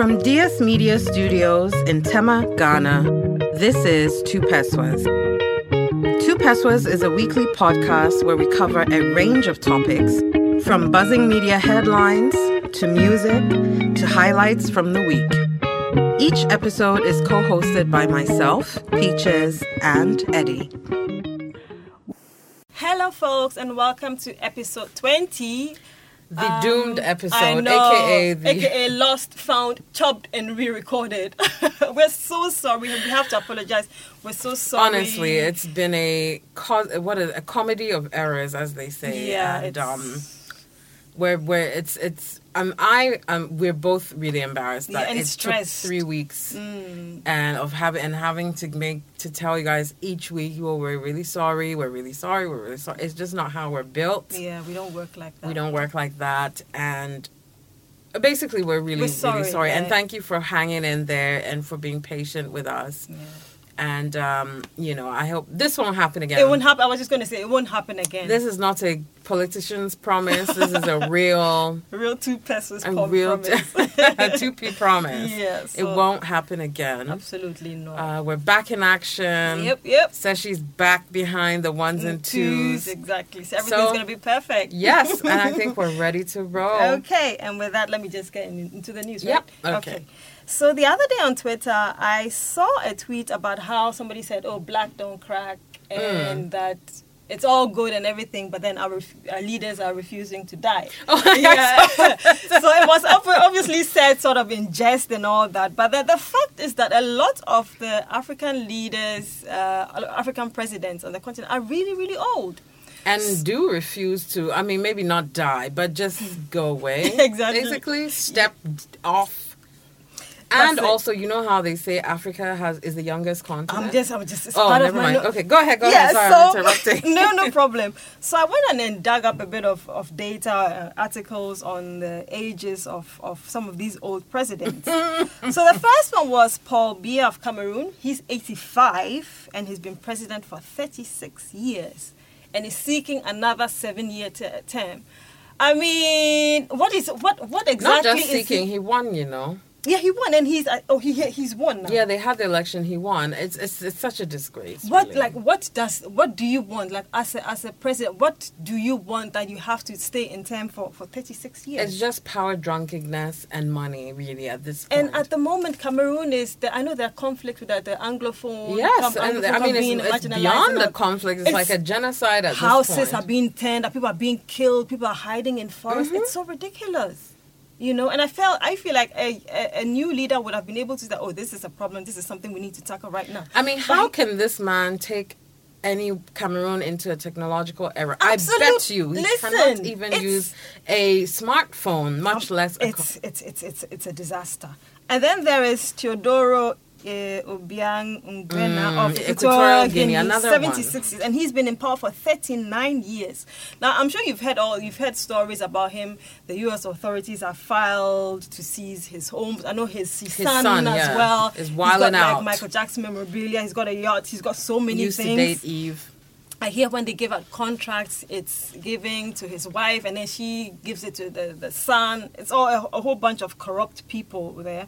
From DS Media Studios in Tema, Ghana, this is Two Pesewas. Two Pesewas is a weekly podcast where we cover a range of topics from buzzing media headlines to music to highlights from the week. Each episode is co hosted by myself, Peaches, and Eddie. Hello, folks, and welcome to episode 20. The um, doomed episode, know, aka the aka lost, found, chopped, and re-recorded. We're so sorry. We have to apologize. We're so sorry. Honestly, it's been a co- what a, a comedy of errors, as they say. Yeah, and, um, where where it's it's um I um we're both really embarrassed that yeah, it stressed. took three weeks mm. and of having and having to make to tell you guys each week well we're really sorry we're really sorry we're really sorry. It's just not how we're built. Yeah we don't work like that. we don't work like that and basically we're really we're sorry, really sorry and thank you for hanging in there and for being patient with us. Yeah and um, you know, I hope this won't happen again. It won't happen. I was just going to say it won't happen again. This is not a politician's promise. This is a real, real two pesos a real promise. a two p promise. Yes, yeah, so it won't happen again. Absolutely not. Uh, we're back in action. Yep, yep. Says she's back behind the ones and, and twos. twos. Exactly. So everything's so, going to be perfect. Yes, and I think we're ready to roll. Okay, and with that, let me just get in, into the news. Right? Yep. okay. okay. So the other day on Twitter, I saw a tweet about how somebody said, "Oh, black don't crack," and mm. that it's all good and everything, but then our, our leaders are refusing to die. Oh, yeah. so it was obviously said sort of in jest and all that. But the, the fact is that a lot of the African leaders, uh, African presidents on the continent are really, really old and do refuse to i mean maybe not die but just go away exactly basically step off and also, you know how they say Africa has is the youngest continent. I'm just, I'm just. oh, never mind. No- okay, go ahead. Go yeah, ahead. Sorry, so, I'm interrupting. no, no problem. So I went and then dug up a bit of, of data, uh, articles on the ages of, of some of these old presidents. so the first one was Paul Biya of Cameroon. He's 85 and he's been president for 36 years, and is seeking another seven-year t- term. I mean, what is what what exactly? Not just seeking, he, he won. You know. Yeah, he won, and he's uh, oh he he's won now. Yeah, they had the election. He won. It's it's, it's such a disgrace. What really. like what does what do you want like as a as a president? What do you want that you have to stay in term for for thirty six years? It's just power drunkenness and money, really, at this point. And at the moment, Cameroon is the, I know there are conflicts with the, the anglophone. Yes, com- and I mean it's, it's beyond the conflict. It's, it's, like a genocide. At houses are being turned. People are being killed. People are hiding in forests. Mm-hmm. It's so ridiculous you know and i felt i feel like a, a, a, new leader would have been able to say oh this is a problem this is something we need to tackle right now i mean how but can this man take any Cameroon into a technological era. Absolute, I bet you he listen, cannot even use a smartphone, much um, less. A it's, co- it's it's it's it's a disaster. And then there is Teodoro uh, Obiang Nguema mm, of Equatorial Guinea, another 76 years, and he's been in power for 39 years. Now, I'm sure you've heard all you've heard stories about him. The U.S. authorities have filed to seize his homes. I know his, his, his son, son, as yeah, well. Is wilding out. Like Michael Jackson memorabilia. He's got a yacht. He's got so many Used things. to date Eve. I hear when they give out contracts, it's giving to his wife, and then she gives it to the, the son. It's all a, a whole bunch of corrupt people there.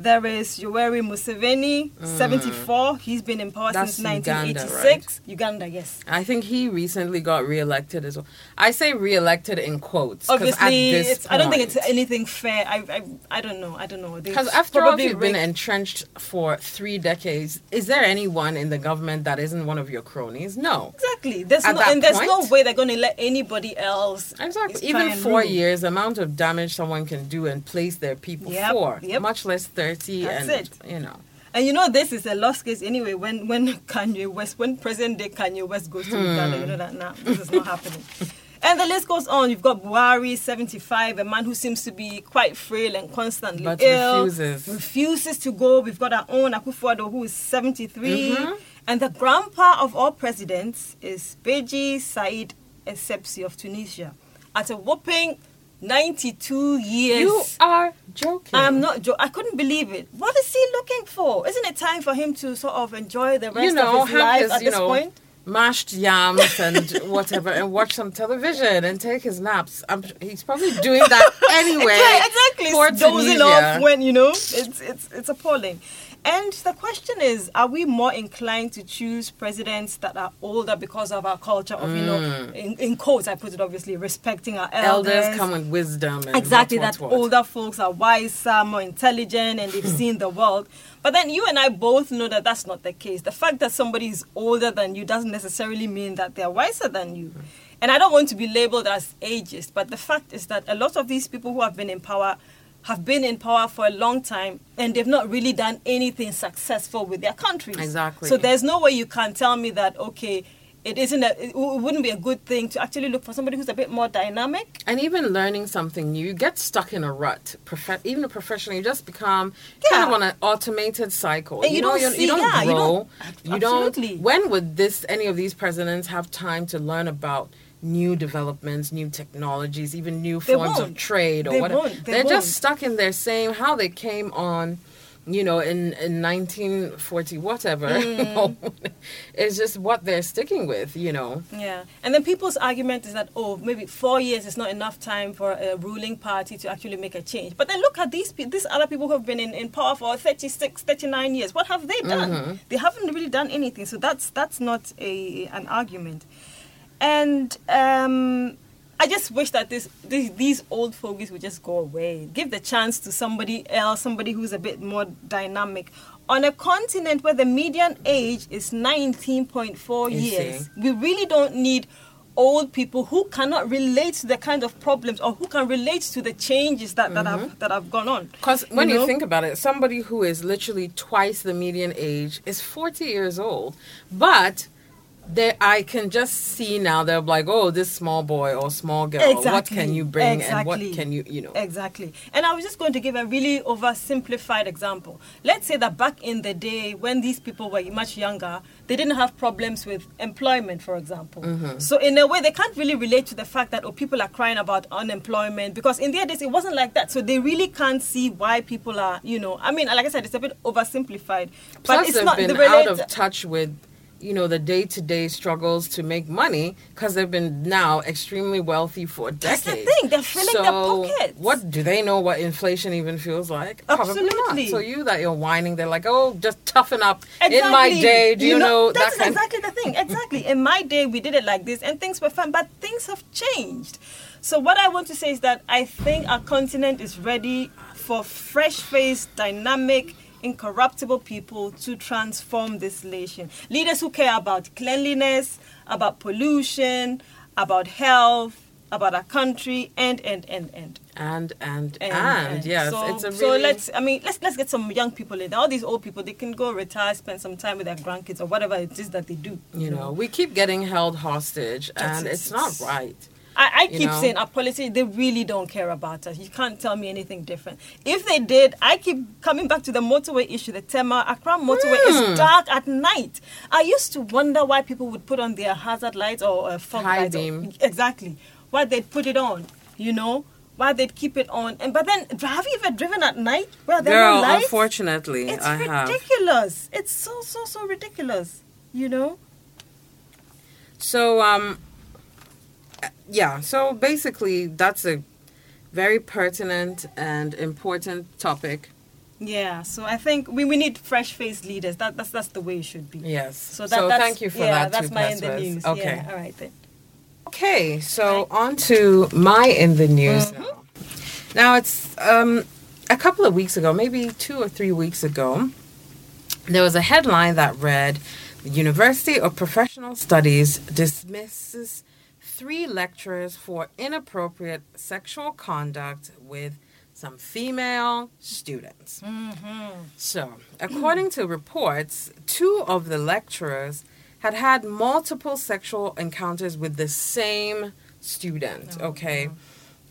There is Yoweri Museveni, mm. 74. He's been in power That's since 1986. Uganda, right? Uganda, yes. I think he recently got re-elected as well. I say re-elected in quotes. Obviously, point, I don't think it's anything fair. I, I, I don't know. I don't know. Because after all, you've been entrenched for three decades, is there anyone in the government that isn't one of your cronies? No. Exactly. There's At no, and there's point, no way they're going to let anybody else. Exactly. Even four years, the amount of damage someone can do and place their people yep, for, yep. much less 30 That's and, it. you know. And you know this is a lost case anyway. When when Kanye West, when present day Kanye West goes to Hmm. Uganda, you know that now this is not happening. And the list goes on. You've got Buhari, 75, a man who seems to be quite frail and constantly But ill. refuses. Refuses to go. We've got our own Akufo-Addo, who is 73. Mhm. And the grandpa of all presidents is Beji Caid Essebsi of Tunisia. At a whopping 92 years. You are joking. I'm not joking. I couldn't believe it. What is he looking for? Isn't it time for him to sort of enjoy the rest you know, of his life his, at you this know, point? mashed yams and whatever and watch some television and take his naps. I'm, he's probably doing that anyway. Yeah, exactly. Dozing off when you know it's it's it's appalling. And the question is, are we more inclined to choose presidents that are older because of our culture of, you know, in, in quotes, I put it obviously, respecting our elders? Mm. Elders come with wisdom. And Exactly, what, that what, what. older folks are wiser, more intelligent, and they've seen the world. But then you and I both know that that's not the case. The fact that somebody is older than you doesn't necessarily mean that they're wiser than you. And I don't want to be labeled as ageist, but the fact is that a lot of these people who have been in power have been in power for a long time and they've not really done anything successful with their countries. Exactly. So there's no way you can tell me that, okay, it isn't a, it wouldn't be a good thing to actually look for somebody who's a bit more dynamic And even learning something new, you get stuck in a rut. Even a professional, you just become kind of on an automated cycle. You know, don't you, see- you don't yeah, you don't- You don't. When would this any of these presidents have time to learn about new developments, new technologies, even new They forms of trade or They whatever? They They're won't. just stuck in their same how they came on. You know, in, in 1940, whatever. Mm. it's just what they're sticking with, you know. Yeah, and then people's argument is that oh, maybe four years is not enough time for a ruling party to actually make a change. But then look at these these other people who have been in, in power for 36, 39 years. What have they done? They haven't really done anything. So that's that's not a an argument. And um, I just wish that this, these these old fogies would just go away. Give the chance to somebody else, somebody who's a bit more dynamic. On a continent where the median age is 19.4 You years, see. we really don't need old people who cannot relate to the kind of problems or who can relate to the changes that, that have that have gone on. Because when you, know? think about it, somebody who is literally twice the median age is 40 years old. But they, I can just see now, they're like, oh, this small boy or small girl, what can you bring and what Exactly. can you, you know. Exactly. And I was just going to give a really oversimplified example. Let's say that back in the day when these people were much younger, they didn't have problems with employment, for example. Mm-hmm. So in a way, they can't really relate to the fact that oh, people are crying about unemployment because in their days it wasn't like that. So they really can't see why people are, you know. I mean, like I said, it's a bit oversimplified, but Plus, it's they've not been the out relate- of touch with, you know, the day to day struggles to make money because they've been now extremely wealthy for decades. That's the thing, they're filling so their pockets. What do they know what inflation even feels like? Probably Absolutely. not. So you that you're whining, they're like, oh, just toughen up. In my day, do you, know, that's that exactly the thing. Exactly. In my day, we did it like this, and things were fine, but things have changed. So what I want to say is that I think our continent is ready for fresh-faced, dynamic, incorruptible people to transform this nation. Leaders who care about cleanliness, about pollution, about health, about our country, and and and and. and and and, and, yes, so, it's a really so let's I mean let's let's get some young people in. All these old people they can go retire, spend some time with their grandkids or whatever it is that they do. you know we keep getting held hostage, and It's- it's not it's- right. I, I keep know? saying our politicians they really don't care about us. You can't tell me anything different. If they did, I keep coming back to the motorway issue. The Tema Accra motorway Hmm. is dark at night. I used to wonder why people would put on their hazard lights or uh, fog High lights. or- exactly. Why they'd put it on, you know? Why they'd keep it on. And but then have you ever driven at night Well, there Girl, no lights? unfortunately, It's I have. ridiculous. It's so so so ridiculous. You know? So, um, yeah. So basically, that's a very pertinent and important topic. Yeah. So I think we, we need fresh faced leaders. That that's that's the way it should be. Yes. So So, that, that's, thank you for yeah, that. That's my in the news. Okay. Yeah. All right then. Okay, so on to my in the news Mm-hmm. now. Now it's um, a couple of weeks ago, maybe two or three weeks ago, there was a headline that read, "The University of Professional Studies dismisses three lecturers for inappropriate sexual conduct with some female students." Mm-hmm. So, according to reports, two of the lecturers had had multiple sexual encounters with the same student, oh, okay?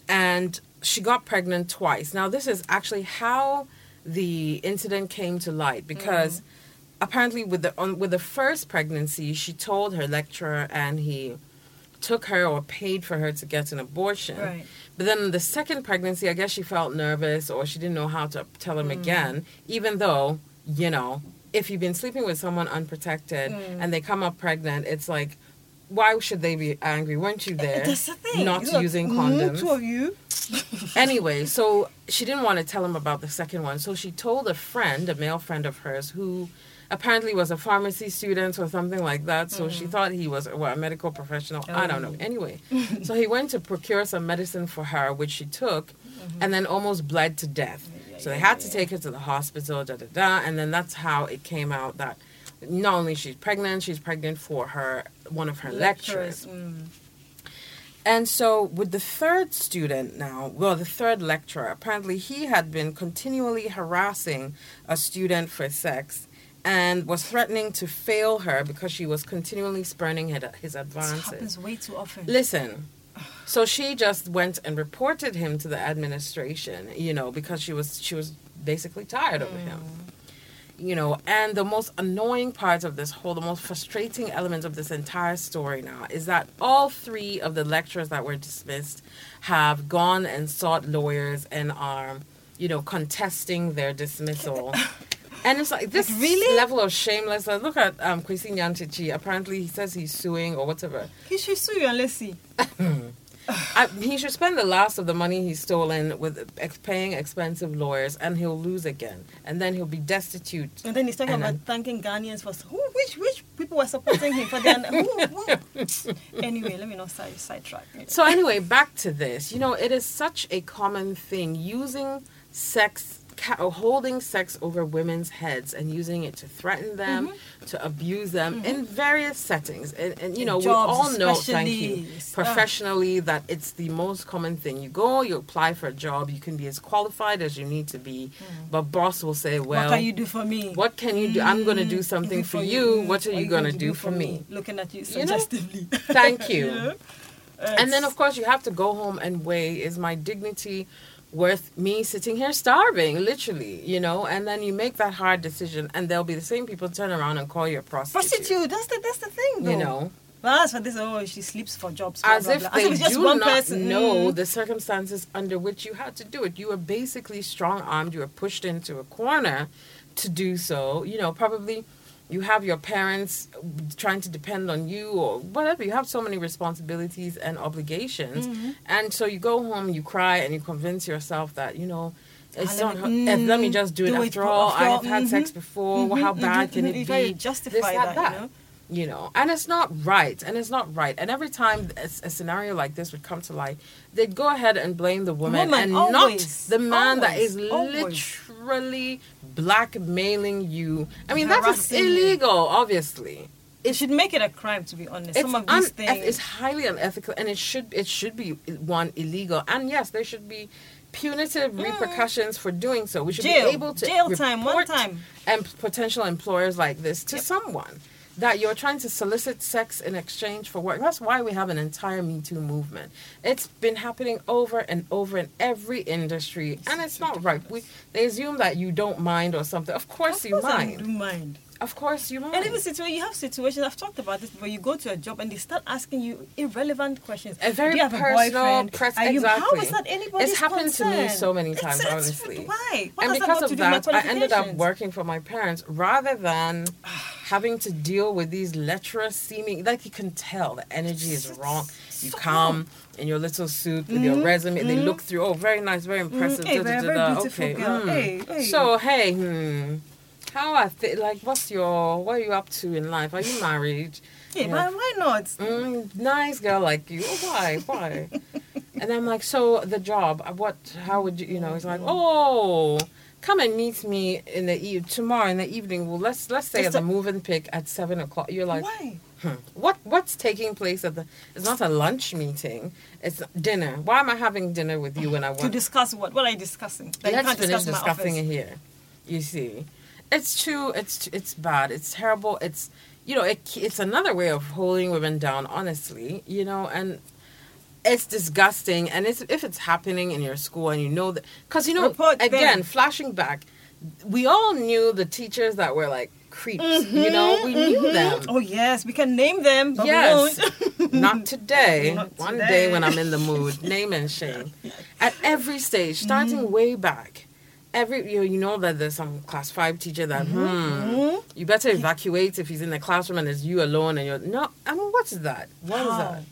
And she got pregnant twice. Now, this is actually how the incident came to light because mm-hmm. apparently with the on, with the first pregnancy, she told her lecturer and he took her or paid for her to get an abortion. Right. But then the second pregnancy, I guess she felt nervous or she didn't know how to tell him mm. again, even though, you know, if you've been sleeping with someone unprotected mm. and they come up pregnant, it's like why should they be angry? Weren't you there? That's the thing. Not using mm, condoms. Two of you. anyway, so she didn't want to tell him about the second one. So she told a friend, a male friend of hers, who apparently was a pharmacy student or something like that. So she thought he was well, a medical professional. I don't know. Anyway, so he went to procure some medicine for her, which she took, and then almost bled to death. So they had to take her to the hospital, da da da, and then that's how it came out that not only she's pregnant, she's pregnant for her one of her lectures. Mm. And so, with the third student now, well, the third lecturer, apparently he had been continually harassing a student for sex and was threatening to fail her because she was continually spurning his, his This advances. happens way too often. Listen, so she just went and reported him to the administration, you know, because she was she was basically tired of him. You know, and the most annoying part of this whole, the most frustrating element of this entire story now is that all three of the lecturers that were dismissed have gone and sought lawyers and are, you know, contesting their dismissal. And it's like this really? level of shamelessness. Look at um, Kwesi Nyantakyi. Apparently, he says he's suing or whatever. He should sue you and let's see. I, he should spend the last of the money he's stolen with ex- paying expensive lawyers, and he'll lose again, and then he'll be destitute. And then he's talking And about then- thanking Ghanaians for who, which which people were supporting him for their who, who? Anyway, let me not side sidetrack. So anyway, back to this. You know, it is such a common thing using sex, ca- holding sex over women's heads, and using it to threaten them, Mm-hmm. to abuse them in various settings. And, and you know, we all know, thank you. Ah. professionally, that it's the most common thing. You go, you apply for a job, you can be as qualified as you need to be, but boss will say, well, Mm. what can you do for me? what can you do? I'm going to do Mm, something it for you. What are What you going to do for me? Looking at you You know? suggestively. Thank you. Yeah. And then, of course, you have to go home and weigh is my dignity worth me sitting here starving, literally, you know? And then you make that hard decision, and there'll be the same people turn around and call you a prostitute. prostitute. That's the that's the thing, though. You know? Well, as for this, oh, she sleeps for jobs. blah, As blah, if blah. they it's just do one not person. know Mm. the circumstances under which you had to do it. You were basically strong armed, you were pushed into a corner to do so. You know, probably you have your parents trying to depend on you or whatever. You have so many responsibilities and obligations. Mm-hmm. And so you go home, you cry, and you convince yourself that, you know, it's not, let me- let me mm, just do it do it after for- all. after I all, have had sex mhm. before. Mhm, How bad mhm, can it be? justify This, that, you that know? You know and it's not right and it's not right and every time a, a scenario like this would come to light they'd go ahead and blame the woman, Woman, and always, not the man that is always, always. literally blackmailing you i mean that is illegal obviously It should make it a crime, to be honest. it's, Some of these uneth- things. it's highly unethical and it should it should be one illegal and yes there should be punitive repercussions for doing so we should Mm. Jail. be able to Jail time, one time. and potential employers like this to Yep. someone that you're trying to solicit sex in exchange for work. That's why we have an entire Me Too movement. It's been happening over and over in every industry, and it's not right. We they assume that you don't mind or something. Of course, Of you course I mind. do mind. Of course you mind. And even situation, you have situations. I've talked about this, where you go to a job and they start asking you irrelevant questions. a very Do you have personal, press, you- exactly. How is that anybody's It's happened to me so many times, it's- honestly. Why? What and because got of to do that, I ended up working for my parents rather than ah. Having to deal with these lecherous seeming. Like you can tell the energy is wrong. You come in your little suit with your resume. They look through. Oh, very nice, very impressive. Mm-hmm. hey, da, very, da, da. beautiful okay. girl. mm. Hey, hey. So hey, hmm, how I th- like? What's your? What are you up to in life? Are you married? Yeah. why, why not? mm, nice girl like you. Oh, why? Why? and I'm like, so the job, uh, what, how would you, you know, it's like, oh, come and meet me in the e- tomorrow in the evening. Well, let's, let's say at the Mövenpick at seven o'clock. You're like, why? hmm, what, what's taking place at the, it's not a lunch meeting. It's dinner. Why am I having dinner with you when I want To discuss what? What are you discussing? That you Let's can't finish discuss discussing it here. You see, it's too. It's it's bad. It's terrible. It's you know. It, it's another way of holding women down. Honestly, you know, and it's disgusting. And it's if it's happening in your school and you know that because you know Report again, them. flashing back, we all knew the teachers that were like creeps. You know, we knew them. Oh yes, we can name them, but Yes. Not today. Not One today. day when I'm in the mood. Name and shame. At every stage, starting Mm-hmm. way back. every you know, you know that there's some class five teacher that hmm, Mhm. you better evacuate if he's in the classroom and it's you alone and you're no. I mean, what's that? What is How? that?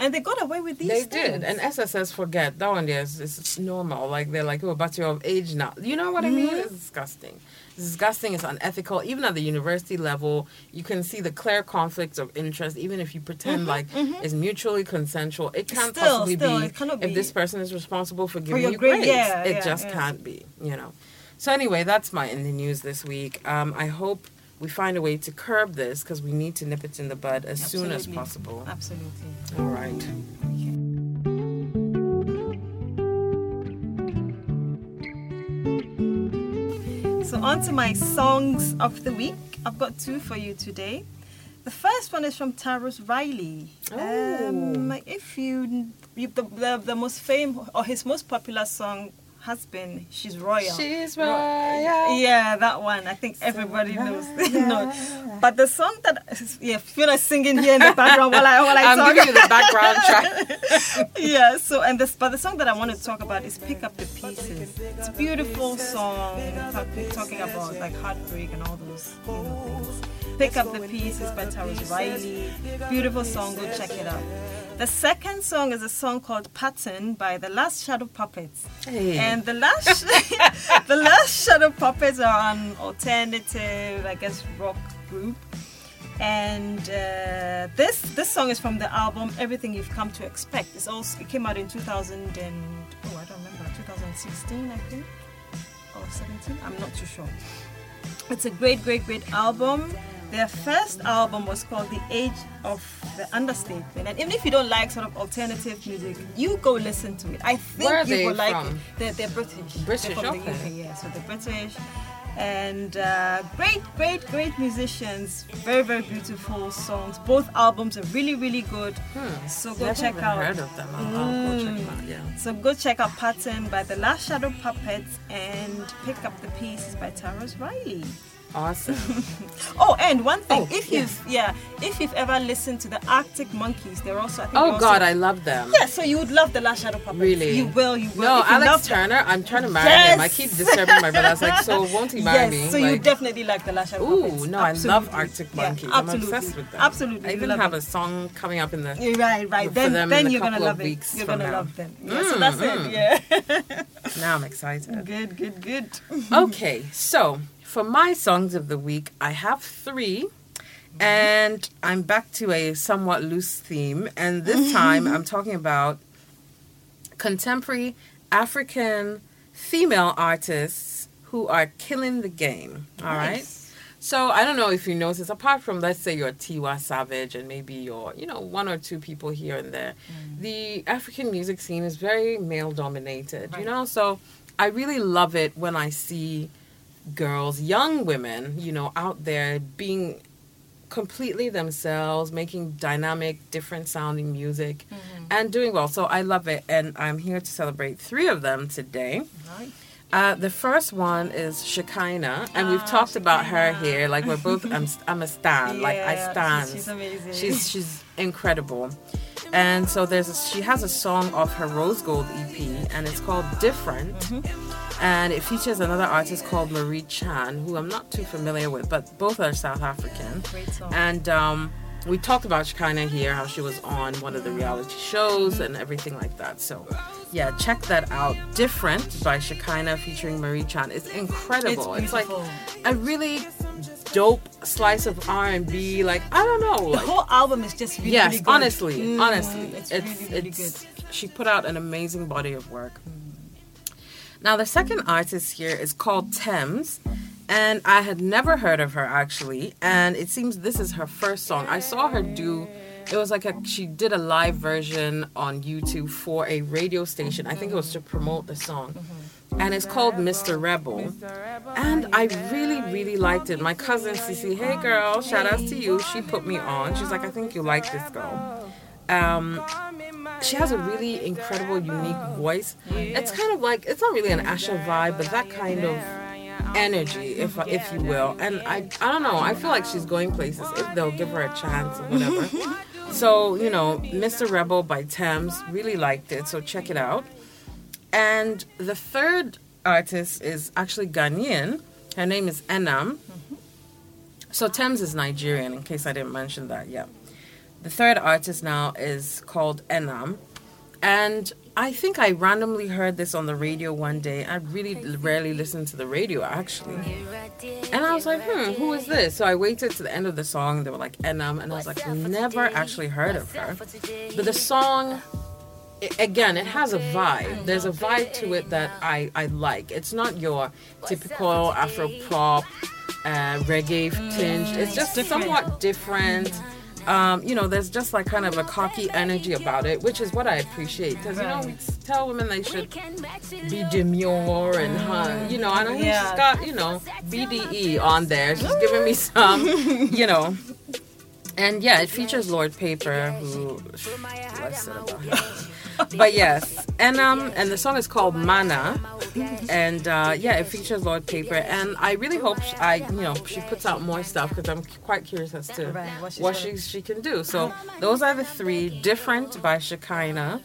And they got away with these They things. did, and SSS forget that one. Yes, it's normal. Like they're like, oh, but you're of age now. You know what I mean? Mhm. It's disgusting. It's disgusting. It's unethical. Even at the university level, you can see the clear conflicts of interest. Even if you pretend like it's mutually consensual, it can't Mm-hmm, Still, possibly still, be. it cannot if be. this person is responsible for giving your you grade, grades, yeah, it yeah, just yeah. can't be. You know. So anyway, that's my in the news this week. Um, I hope we find a way to curb this because we need to nip it in the bud as soon as possible. Absolutely. All right. So on to my songs of the week. I've got two for you today. The first one is from Tarrus Riley. Um, Oh. if you, you the, the the most famous or his most popular song been "She's Royal." She's Ro- royal. Yeah, that one. I think everybody knows. no, but the song that yeah, Fiona singing here in the background while I while I I'm talk. giving you the background track. yeah so and this but the song that i want to talk about is pick up the pieces it's a beautiful song talk- talking about like heartbreak and all those you know, things pick up the pieces by tarrus riley beautiful song go check it out the second song is a song called pattern by the last shadow puppets Hey. and the last the last shadow puppets are an alternative i guess rock group and uh, this this song is from the album Everything You've Come to Expect. It's also it came out in 2000 and oh I don't remember 2016 I think or 17. I'm not too sure. It's a great great great album. Their first album was called The Age of the Understatement, and even if you don't like sort of alternative music, you go listen to it. I think Where you will like it. They're, they're British. British, they're from okay. the UK, yeah. So they're British and uh, great, great, great musicians. Very, very beautiful songs. Both albums are really, really good. Hmm. So go Never check out. heard of them. I'll, I'll go check them out. Yeah. So go check out Pattern by The Last Shadow Puppets and Pick Up the Pieces by Tarrus Riley. Awesome. Oh, and one thing, Oh, if yeah. you've yeah, if you've ever listened to the Arctic Monkeys, they're also I think oh also- God, I love them. yeah. So you would love the Last Shadow Puppets. Really? You will. You will. No, If you love Alex them- Turner. I'm trying to marry him. I Yes. keep disturbing my brother. I was like, so won't he marry yes, me? so you definitely like the Last Shadow Ooh, Puppets. no, I love Absolutely. Arctic Yeah, Monkeys. I'm absolutely. obsessed with them. Absolutely. I even have them. a song coming up in the. You're right, right. Then, then you're gonna love it. You're gonna now. love them. Yeah, so mm, that's it. Mm. Yeah. Now I'm excited. good, good, good. okay, so for my songs of the week, I have three. Mm-hmm. And I'm back to a somewhat loose theme. And this mm-hmm. time I'm talking about contemporary African female artists who are killing the game. All right. Nice. So I don't know if you notice, apart from let's say your Tiwa Savage and maybe your, you know, one or two people here and there, mm. the African music scene is very male dominated, you know? So I really love it when I see girls, young women, you know, out there being completely themselves, making dynamic, different sounding music and doing well. So I love it and I'm here to celebrate three of them today. Right. Uh, the first one is Shekhinah, and we've Ah, talked about her here. Like we're both, I'm, I'm a stan. like I Yeah, stan. she's amazing. She's she's incredible. And so there's a, she has a song off her Rose Gold EP, and it's called Different. Mm-hmm. And it features another artist called Mariechan, who I'm not too familiar with, but both are South African. Great song. And um, we talked about Shekhinah here, how she was on one of the reality shows and everything like that. So, yeah, check that out. Different by Shekhinah featuring Mariechan. It's incredible. It's like beautiful. a really dope slice of R&B. Like I don't know. The whole album is just really, yes, really good. honestly, Mm, honestly, it's, really, really good. She put out an amazing body of work. Now the second artist here is called Tems, and I had never heard of her actually, and it seems this is her first song. I saw her do. It was like a she did a live version on YouTube for a radio station. I think it was to promote the song. And it's called Mr. Rebel. And I really, really liked it. My cousin Cece, hey girl, shout outs to you. She put me on. She's like, I think you like this girl. Um, she has a really incredible, unique voice. It's kind of like it's not really an Asa vibe, but that kind of energy, if if you will. And I I don't know. I feel like she's going places if they'll give her a chance or whatever. so you know, Mr. Rebel by Tems really liked it. So check it out. And the third artist is actually Ghanaian. Her name is Enam. So Tems is Nigerian, in case I didn't mention that yet. The third artist now is called Enam. And I think I randomly heard this on the radio one day. I really rarely listen to the radio, actually. And I was like, hmm, who is this? So I waited to the end of the song. They were like, Enam. And I was like, never actually heard of her. But the song, again, it has a vibe. There's a vibe to it that I, I like. It's not your typical Afro pop, uh, reggae tinged. It's just different. somewhat different. Um, you know, there's just like kind of a cocky energy about it, which is what I appreciate. Because, you know, we tell women they should be demure and, huh, you know, I know Yeah. she's got, you know, BDE on there. She's giving me some, you know. And yeah, it features Lord Paper, who what's it about him? But yes, and um, and the song is called Mana, and uh, yeah, it features Lord Paper, and I really hope sh I, you know, she puts out more stuff because I'm quite curious as to what what she she can do. So those are the three: different by Shekhinah,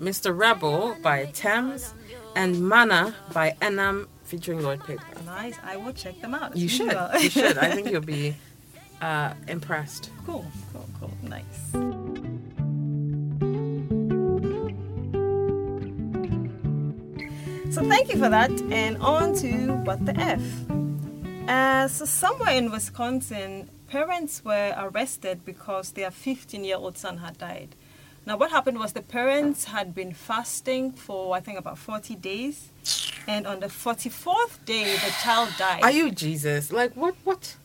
Mr. Rebel by Tems, and Mana by Enam featuring Lord Paper. Nice. I will check them out. You should, Well, you should. I think you'll be uh, impressed. cool, cool, cool. Nice. So thank you for that. And on to what the F. Uh, so somewhere in Wisconsin, parents were arrested because their 15-year-old son had died. Now, what happened was the parents had been fasting for I think about 40 days, and on the 44th day, the child died Are you Jesus? Like what? What?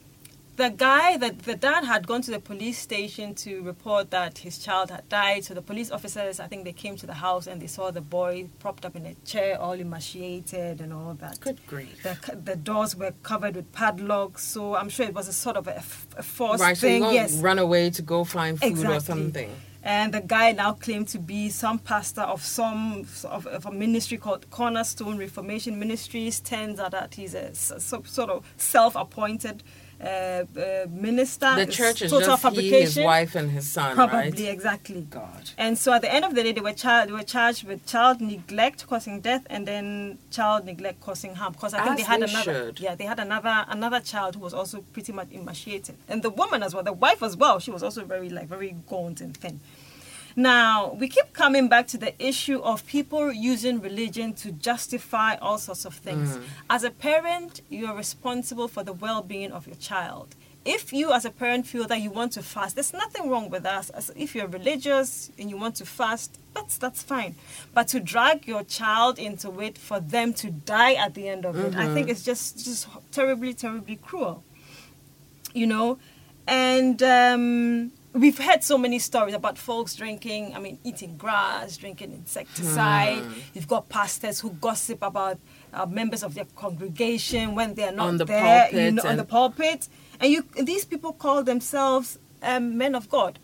The guy that the dad had gone to the police station to report that his child had died so the police officers i think they came to the house and they saw the boy propped up in a chair all emaciated and all that Good grief. the, the doors were covered with padlocks so i'm sure it was a sort of a, a forced Right, thing won't yes run away to go find food Exactly. or something. and the guy now claimed to be some pastor of some of, of a ministry called Cornerstone Reformation Ministries. Turns out that he's a, so- sort of self-appointed uh, uh, minister. The church is total just he, fabrication. his wife, and his son, Probably right? exactly. God. And so at the end of the day, they were, char- they were charged with child neglect causing death, and then child neglect causing harm. Because I think As they had they another, should. yeah, they had another another child who was also pretty much emaciated, and the woman as well, the wife as well. She was also very like very gaunt and thin. Now, we keep coming back to the issue of people using religion to justify all sorts of things. Mm. As a parent, you are responsible for the well being of your child. If you, as a parent, feel that you want to fast, there's nothing wrong with us. As if you're religious and you want to fast, that's, that's fine. But to drag your child into it for them to die at the end of it, I think it's just, just terribly, terribly cruel you know and um, we've heard so many stories about folks drinking i mean eating grass drinking insecticide. Hmm. you've got pastors who gossip about uh, members of their congregation when they're not On the there you pulpit know, on the pulpit. And you these people call themselves um, men of god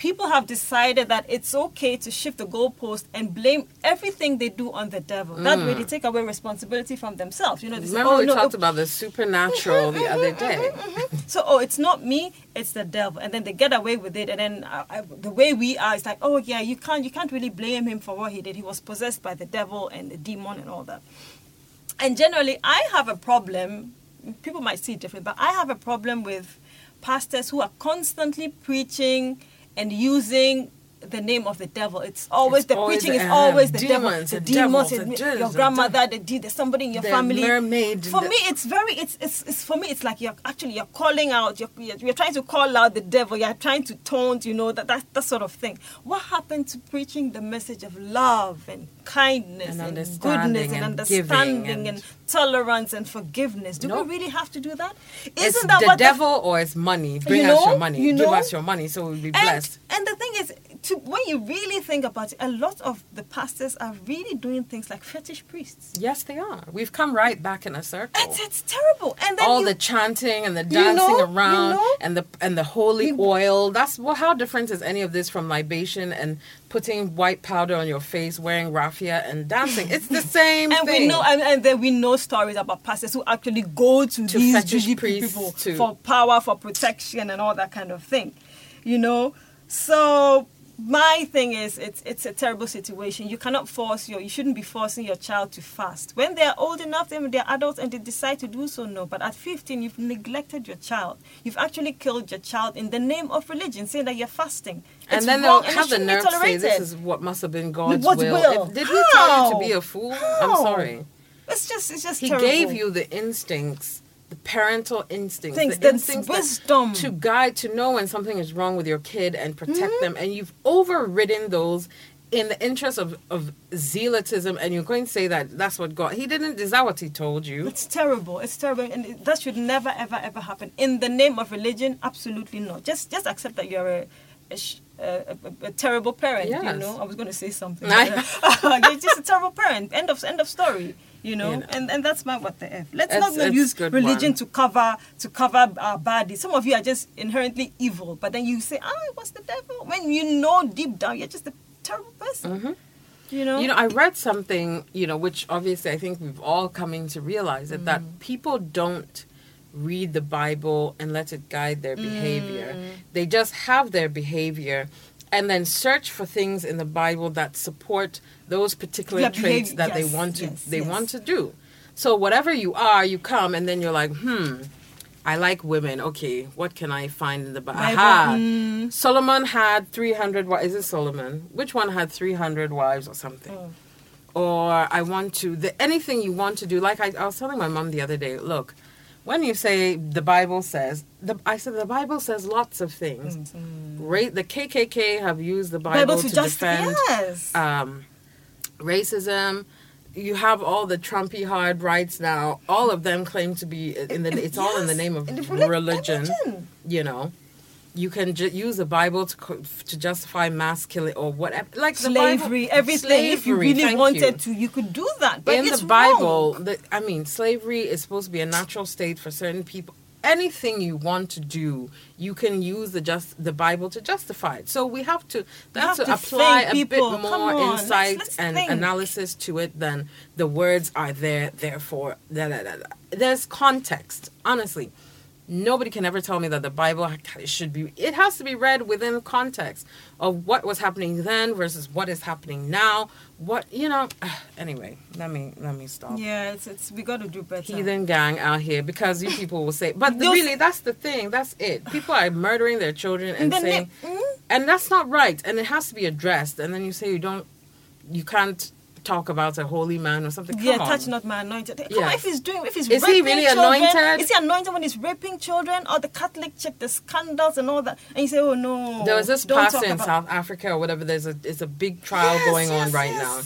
people have decided that it's okay to shift the goalpost and blame everything they do on the devil that mm. way they take away responsibility from themselves you know they say. Remember oh, we no, talked it- about the supernatural the other mm-hmm, day. Mm-hmm, mm-hmm, so, oh, it's not me, it's the devil, and then they get away with it. And then uh, I, the way we are, it's like, oh yeah, you can't, you can't really blame him for what he did. He was possessed by the devil and the demon and all that. And generally, I have a problem. People might see it different, but I have a problem with pastors who are constantly preaching and using the name of the devil. It's always It's the always preaching the, is always um, the demons, devil. the The demons, devils, the your grandmother, the, the, somebody in your The family. mermaid, For me, it's very it's, it's it's for me it's like you're actually you're calling out you're, you're, you're trying to call out the devil you're trying to taunt you know that, that that sort of thing what happened to preaching the message of love and kindness And and, goodness and, and understanding and, and- tolerance and forgiveness do Nope. we really have to do that It's isn't that the what devil or it's money. Bring You us your money. you Give us your money so we'll be blessed. and the thing is to, when you really think about it a lot of the pastors are really doing things like fetish priests Yes, they are. We've come right back in a circle. it's, it's terrible and then all you, the chanting and the You dancing know, you around know. and the and the holy You- oil. That's well, how different is any of this from libation and putting white powder on your face, wearing raffia and dancing? It's the same and thing. we know and, and then we know stories about pastors who actually go to, To these fetish priests people to- for power for protection and all that kind of thing you know so my thing is it's it's a terrible situation you cannot force your you shouldn't be forcing your child to fast when they're old enough then they're adults and they decide to do so no but at 15 you've neglected your child you've actually killed your child in the name of religion saying that you're fasting and It's then they'll have the nerve to say this is what must have been God's will. will. If- did he tell you to be a fool? I'm sorry. it's just it's just He terrible. gave you the instincts, parental instincts, Things, the instincts wisdom. to guide, to know when something is wrong with your kid and protect Mm-hmm. them, and you've overridden those in the interest of, of zealotism, and you're going to say that that's what God. He didn't. Is that what he told you? It's terrible. It's terrible, and that should never, ever, ever happen. In the name of religion, absolutely not. Just, just accept that you're a, a, a, a, a terrible parent. You Yes. know, I was going to say something. You're just a terrible parent. End of, end of story. You know, You know. and and that's my what the f. Let's It's- not use religion one. to cover to cover our bad deeds. Some of you are just inherently evil, but then you say, "Ah, it was the devil." When you know deep down you're just a terrible person. You know. You know, I read something, you know, which obviously I think we've all coming to realize it, Mm. that people don't read the Bible and let it guide their behavior. Mm. They just have their behavior and then search for things in the Bible that support those particular Their traits that they want to yes, they yes. want to do. So whatever you are, you come and then you're like, "Hmm, I like women. Okay, what can I find in the Bible?" Bible, Aha. mm. Solomon had 300 wives. Is it Solomon? Which one had 300 wives or something? Oh. Or I want to, the, anything you want to do. Like I, I was telling my mom the other day, look, when you say the Bible says, the, I said the Bible says lots of things. Ra- the KKK have used the Bible, Bible to to, just defend yes. um, racism. You have all the Trumpy hard rights now. All of them claim to be in the. It's all in the name of in the reli- religion religion. you know you can ju- use the bible to co- to justify mass killing or whatever like slavery, bible, everything. if you really wanted you. to, you could do that. But in the bible the, i mean slavery is supposed to be a natural state for certain people anything you want to do you can use the just the bible to justify it so we have to have to to apply a people. bit more on, let's- insight let's and think. analysis to it than the words are there therefore da, da, da, da. there's context honestly Nobody can ever tell me that the Bible should be. It has to be read within context of what was happening then versus what is happening now. What you know. Anyway, let me let me stop. Yeah, it's, it's we got to do better. Heathen gang out here because you people will say, but the- really, that's the thing. That's it. People are murdering their children and And saying, they- mm, and that's not right. And it has to be addressed. And then you say you don't, you can't talk about a holy man or something. Come yeah, on. touch not my anointed. Come Yes. on, if he's doing, if he's Is he really children, anointed? Is he anointed when he's raping children or the Catholic chick, the scandals and all that? And you say, oh no. There was this pastor in about- South Africa or whatever. There's a it's a big trial Yes, going on right yes. now.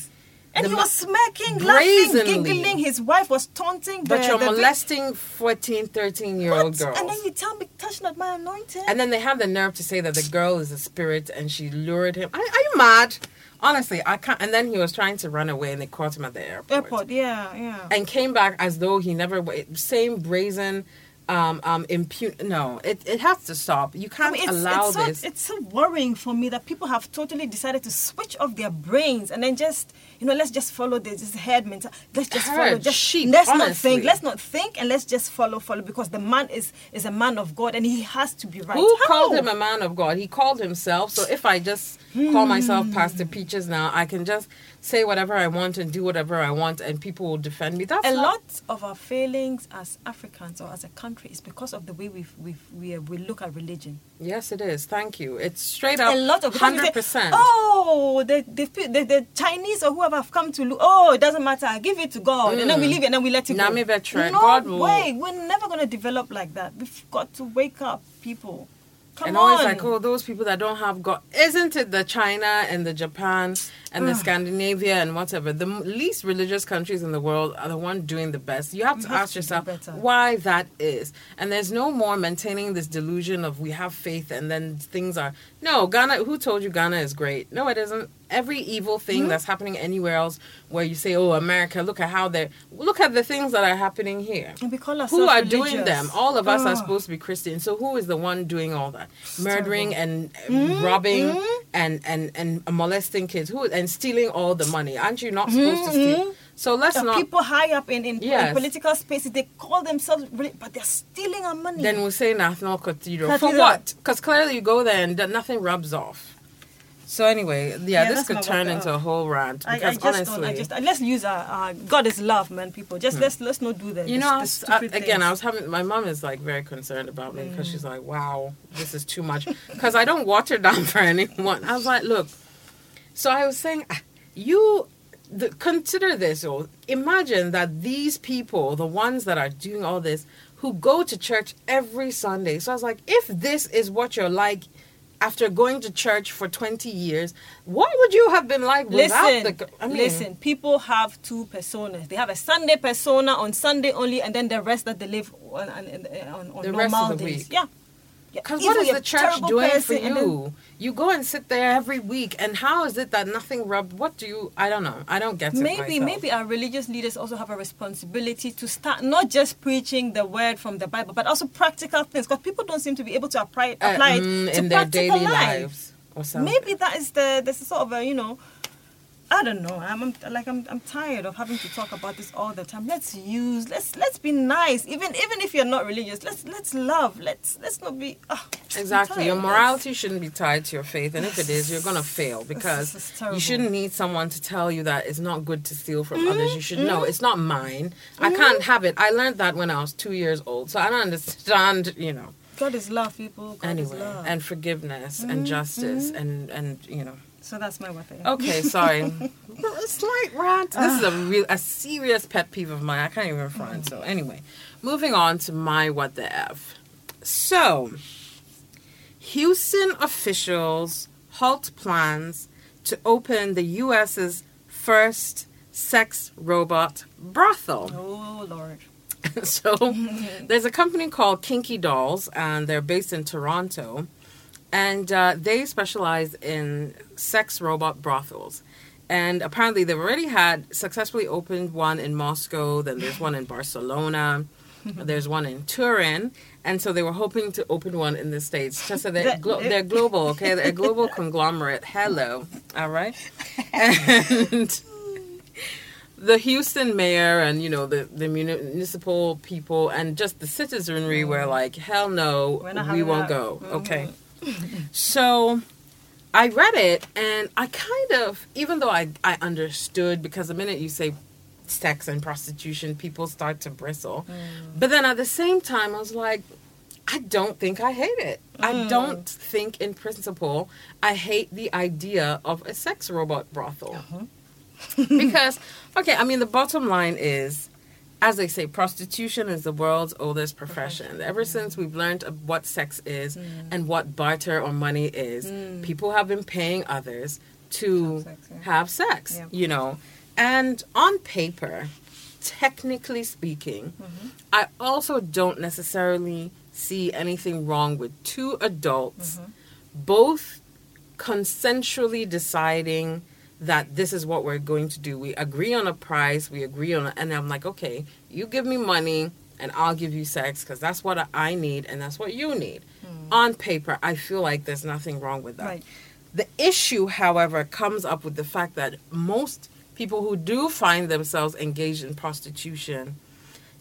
And The he was smirking, brazenly. laughing, giggling. His wife was taunting the, But you're the molesting 14, 13 year old girls. And then you tell me, touch not my anointed. And then they have the nerve to say that the girl is a spirit and she lured him. Are, are you mad? Honestly, I can't. And then he was trying to run away and they caught him at the airport. Airport, yeah, yeah. And came back as though he never. Same brazen, um, um, impute. No, it, it has to stop. You can't mean, it's, allow it's so, this. It's so worrying for me that people have totally decided to switch off their brains and then just, you know, let's just follow this, this head mental. Let's just follow. Just sheep, let's not think. Let's not think, and let's just follow, follow. Because the man is is a man of God, and he has to be right. Who How? called him a man of God? He called himself. So if I just call myself Pastor Peaches now, I can just say whatever I want and do whatever I want, and people will defend me. That's a lot of our failings as Africans or as a country is because of the way we've, we've, we we look at religion. Yes, it is. Thank you. It's straight up a lot of we hundred percent. Oh, the, the the the Chinese or whoever have come to look. Oh, it doesn't matter. Give it to God, and then we mm. leave it, and then we let it go. Veteran, No God will- way. We're never gonna develop like that. We've got to wake up, people. Come on. and on. always like, oh, those people that don't have God. Isn't it the China and the Japan and the Scandinavia and whatever? The least religious countries in the world are the one doing the best. You have to have ask to yourself why that is. And there's no more maintaining this delusion of we have faith and then things are. No, Ghana, who told you Ghana is great? No, it isn't. Every evil thing Hmm? that's happening anywhere else where you say, oh, America, look at how they're. Look at the things that are happening here. And we call Who ourselves are doing them? All of us are Oh. supposed to be Christian. So who is the one doing all that? Murdering and Mm-hmm, robbing and, and and molesting kids. Who and stealing all the money? Aren't you not supposed to steal? So let's The not. people high up in, in, in political spaces, they call themselves, but they're stealing our money. then we'll say National Cathedral. For what? Because clearly you go there and nothing rubs off. So anyway, yeah, Yeah, this could turn into a whole rant I, I because just don't. Hmm. I just uh, let's use our, our God is love, man. People, just let's let's not do that. you know, I was, I, again, I was. Mm. having my mom is like very concerned about me because she's like, "Wow, this is too much." Because I don't water down for anyone. I was like, "Look," so I was saying, ah, you the, consider this, or imagine that these people, the ones that are doing all this, who go to church every Sunday. So I was like, if this is what you're like. After going to church for 20 years, what would you have been like without Listen, the? I mean, listen. People have two personas. They have a Sunday persona on Sunday only, and then the rest that they live on on, on, on The normal rest of the days. week. Yeah. Because what is the church doing for person and then- you? You go and sit there every week, and how is it that nothing rubbed? What do you? I don't know. I don't get it. maybe myself. maybe our religious leaders also have a responsibility to start not just preaching the word from the Bible, but also practical things. Because people don't seem to be able to apply Uh, apply mm, it to in their practical daily lives or something. Maybe that is the there's a sort of a you know. I don't know. I'm, I'm like I'm, I'm tired of having to talk about this all the time. Let's use let's let's be nice. Even even if you're not religious, let's let's love. Let's let's not be I'm Exactly. Your morality shouldn't be tied to your faith, and if it is, you're gonna fail because you shouldn't need someone to tell you that it's not good to steal from Mm-hmm. others. You should know it's not mine. I can't have it. I learned that when I was two years old, so I don't understand. You know. God is love, people. God Anyway, love. Mm-hmm. and forgiveness and justice and and you know. So that's my weapon. Okay, sorry. a slight rant. This is a ah. real, a serious pet peeve of mine. I can't even front. So anyway, moving on to my what the f. So, Houston officials halt plans to open the U.S.'s first sex robot brothel. Oh Lord. so there's a company called Kinky Dolls, and they're based in Toronto, and uh, they specialize in sex robot brothels. And apparently, they've already had successfully opened one in Moscow. Then there's one in Barcelona. There's one in Turin, and so they were hoping to open one in the states. Just so they're, glo- they're global, okay? They're a global conglomerate. Hello, all right. And the Houston mayor and you know the the municipal people and just the citizenry were like, hell no, we won't that. go. Okay, so I read it and I kind of, even though I I understood because the minute you say sex and prostitution, people start to bristle, mm. but then at the same time, I was like. I don't think I hate it. I mm. don't think, in principle, I hate the idea of a sex robot brothel uh-huh. because okay i mean the bottom line is as they say prostitution is the world's oldest profession. Ever since we've learned what sex is mm. and what barter or money is mm. people have been paying others to Have sex, yeah. have sex Yeah. you know? And on paper technically speaking mm-hmm. i also don't necessarily see anything wrong with two adults mm-hmm. both consensually deciding that this is what we're going to do. We agree on a price, we agree on, a, and I'm like, okay, you give me money and I'll give you sex because that's what I need and that's what you need. Hmm. On paper, I feel like there's nothing wrong with that. Right. The issue, however, comes up with the fact that most people who do find themselves engaged in prostitution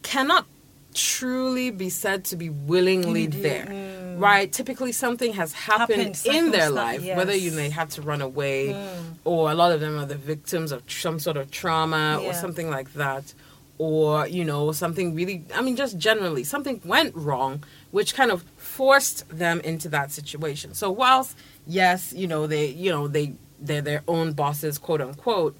cannot truly be said to be willingly Indeed, there. Right? Typically, something has happened, Happened, in their life, whether you yes. may have to run away, or a lot of them are the victims of some sort of trauma or something like that, or you know something really. I mean, just generally something went wrong, which kind of forced them into that situation. So whilst yes, you know they, you know they, they're their own bosses, quote unquote.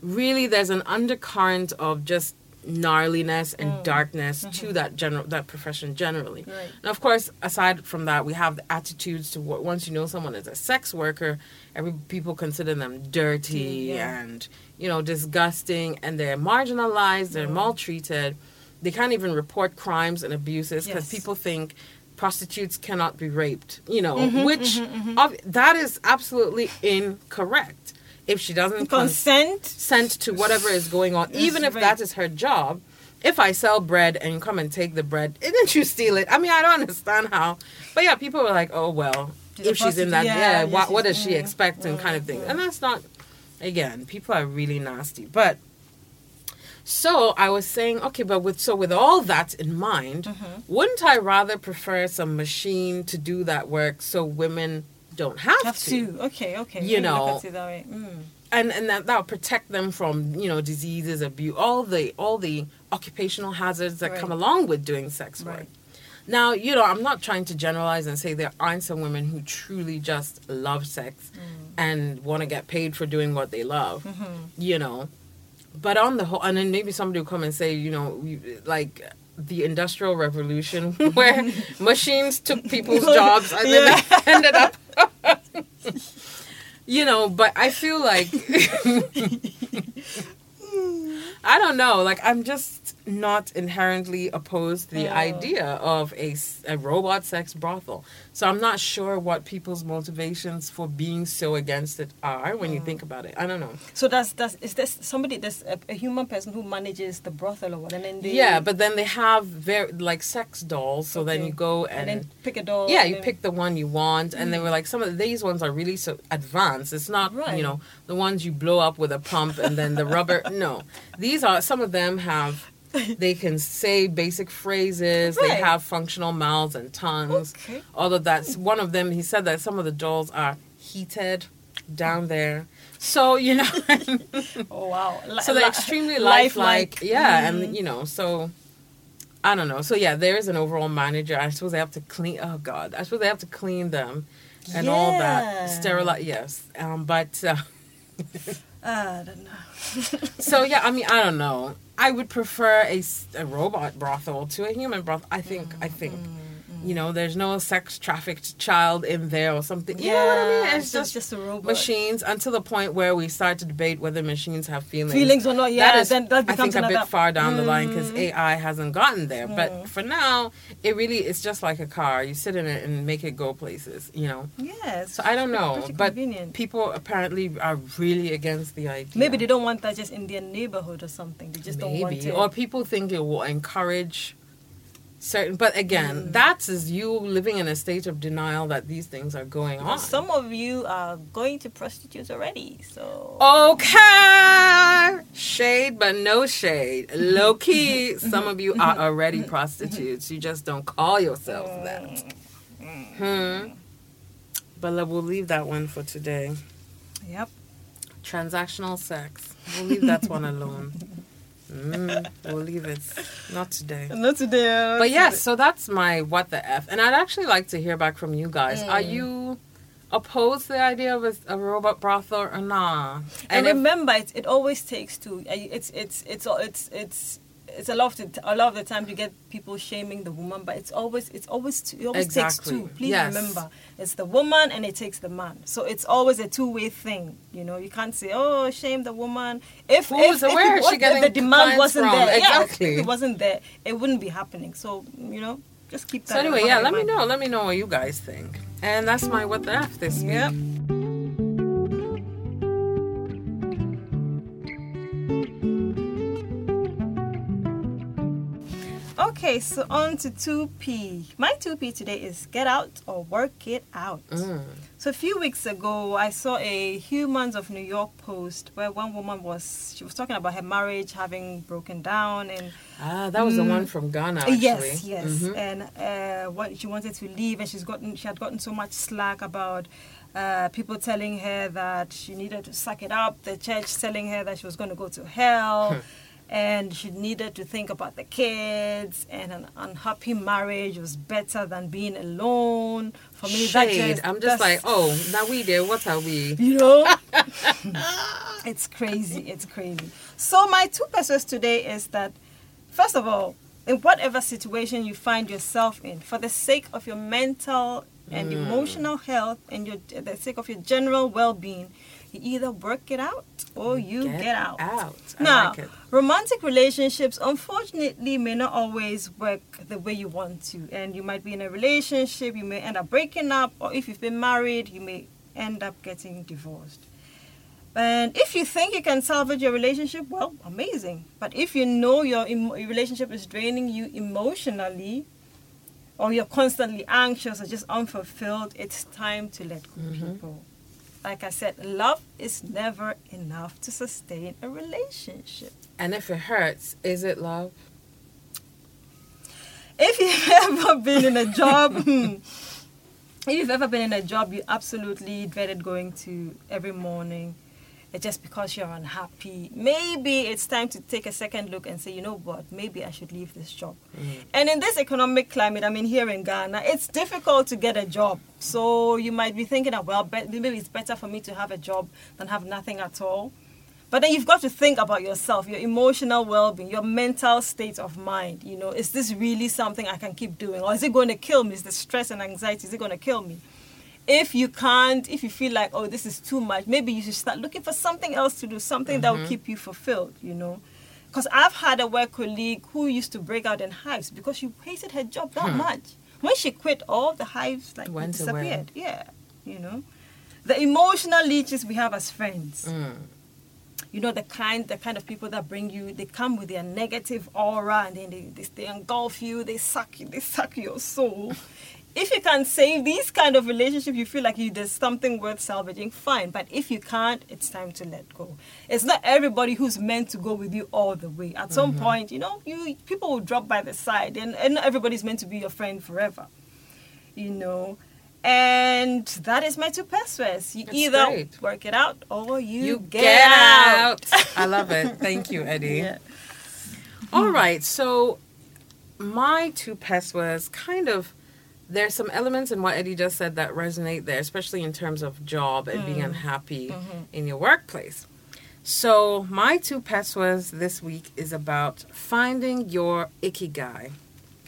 Really, there's an undercurrent of just gnarliness and darkness to that general that profession generally. Mm. Mm-hmm. Right. And of course, aside from that, we have the attitudes to what once you know someone is a sex worker, every people consider them dirty Yeah. and you know disgusting, and they're marginalized, Mm. they're maltreated. They can't even report crimes and abuses because Yes. people think prostitutes cannot be raped. You know, Mm-hmm, which ob- that is absolutely incorrect. If she doesn't cons- Consent. sent to whatever is going on, even if that is her job. If I sell bread and you come and take the bread, didn't you steal it? I mean, I don't understand how. But yeah, people were like, oh, well, She's if she's in that, prostitute, yeah, yeah, what, what does she expect and kind of thing. And that's not, again, people are really nasty. But so I was saying, okay, but with so with all that in mind, Mm-hmm. wouldn't I rather prefer some machine to do that work so women don't have, Have to. to. Okay, okay. You Let me look know, at it that way. Mm. and and that that'll protect them from you know diseases, abuse, all the all the occupational hazards that come along with doing sex work. Right. Now, you know, I'm not trying to generalize and say there aren't some women who truly just love sex Mm. and want to get paid for doing what they love, Mm-hmm. you know. But on the whole, and then maybe somebody will come and say, you know, like the industrial revolution where machines took people's jobs and then they ended up you know but i feel like i don't know. Like i'm just not inherently opposed to the Yeah. idea of a, a robot sex brothel. So i'm not sure what people's motivations for being so against it are when you oh. think about it. I don't know. So that's that's is there somebody there's a, a human person who manages the brothel or what, and then they yeah but then they have very like sex dolls so then you go and, and, then pick a doll. yeah you then- pick the one you want and they mm. were like some of these ones are really so advanced. It's not Right. you know the ones you blow up with a pump and then the rubber no these are some of them have they can say basic phrases they have functional mouths and tongues Okay. all of that. One of them he said that some of the dolls are heated down there. So you know Oh wow! Li- so they're extremely lifelike. yeah Mm. and you know so i don't know. So yeah there is an overall manager. I suppose they have to clean oh god i suppose they have to clean them and all that. Sterilize yes. Um but uh, I don't know. So yeah i mean i don't know. I would prefer a, a robot brothel to a human brothel. I think i think mm-hmm. You know there's no sex trafficked child in there or something you know what i mean it's just, just a robot. machines until the point where we start to debate whether machines have feelings Feelings or not? Yeah, that is, then that I becomes think, a bit far down the line because Mm. AI hasn't gotten there. But for now, it really is just like a car. You sit in it and make it go places, you know. Yes. So I don't know, but convenient. people apparently are really against the idea. Maybe they don't want that just in their neighborhood or something. They just don't want it. or people think it will encourage certain. But again, Mm. that is you living in a state of denial that these things are going on. Some of you are going to prostitutes already, so Okay. Shade, but no shade. Low key, some of you are already prostitutes. You just don't call yourselves that. Hmm. But we'll leave that one for today. yep. Transactional sex. We'll leave that one alone. Mm, we'll leave it. Not today. Not today. But yes, so that's my what the F. And I'd actually like to hear back from you guys. Are Mm. you opposed to the idea of a, a robot brothel or nah? and if- remember, it, it always takes two. Uh, It's it's it's it's it's it's a lot of the, a lot of the time you get people shaming the woman, but it's always it's always two, it always Exactly. takes two. Please Yes. remember, it's the woman and it takes the man. So it's always a two way thing. You know, you can't say oh shame the woman if Who's- if, if is she was- the demand wasn't from? there. Yeah, Exactly. if it wasn't there, it wouldn't be happening. So you know, just keep that. So anyway, yeah, let me know. Let me know what you guys think. And that's my what the F this Yep. week. Okay, so on to 2P. My 2P today is get out or work it out. Mm. So a few weeks ago, I saw a Humans of New York post where one woman was she was talking about her marriage having broken down and Ah, that was the one from Ghana. Actually. yes, yes, Mhm. and uh, what she wanted to leave, and she's gotten she had gotten so much slack about. Uh, people telling her that she needed to suck it up, the church telling her that she was going to go to hell, and she needed to think about the kids, and an unhappy marriage was better than being alone. For me, that Shade. just, I'm just like, oh, now we there. What are we? you know it's crazy it's crazy so my two pesewas today is that first of all in whatever situation you find yourself in for the sake of your mental and Mm. emotional health and your the sake of your general well-being you either work it out or you get, out Out. Now, like romantic relationships unfortunately may not always work the way you want to, and you might be in a relationship, you may end up breaking up, or if you've been married, you may end up getting divorced. And if you think you can salvage your relationship, well, amazing. But if you know your, emo- your relationship is draining you emotionally, or you're constantly anxious or just unfulfilled, it's time to let go, mm-hmm. people. Like I said, love is never enough to sustain a relationship. And if it hurts, is it love? If you've ever been in a job, hmm, if you've ever been in a job you absolutely dreaded going to every morning just because you're unhappy, maybe it's time to take a second look and say, you know what, maybe I should leave this job. Mm. And in this economic climate, I mean, here in Ghana, it's difficult to get a job. So you might be thinking, oh, well, maybe it's better for me to have a job than have nothing at all. But then you've got to think about yourself, your emotional well being, your mental state of mind. You know, is this really something I can keep doing? Or is it going to kill me? Is the stress and anxiety, is it going to kill me? If you can't, if you feel like, oh, this is too much, maybe you should start looking for something else to do, something that will Mm-hmm. keep you fulfilled, you know? Because I've had a work colleague who used to break out in hives because she hated her job that much. When she quit, all the hives like Hmm. Went away. disappeared. Yeah, you know? The emotional leeches we have as friends Mm. you know the kind the kind of people that bring you they come with their negative aura and then they, they, they engulf you they suck you they suck your soul if you can save these kind of relationships you feel like you there's something worth salvaging fine but if you can't it's time to let go it's not everybody who's meant to go with you all the way at some mm-hmm. point you know you people will drop by the side and, and not everybody's meant to be your friend forever you know and that is my two pesewas you That's either great. work it out or you, You get, get out. out. I love it. Thank you, Eddie. Yeah. All right, so my two was kind of there's some elements in what Eddie just said that resonate there, especially in terms of job and being mm. unhappy mm-hmm. in your workplace. So my two was this week is about finding your ikigai.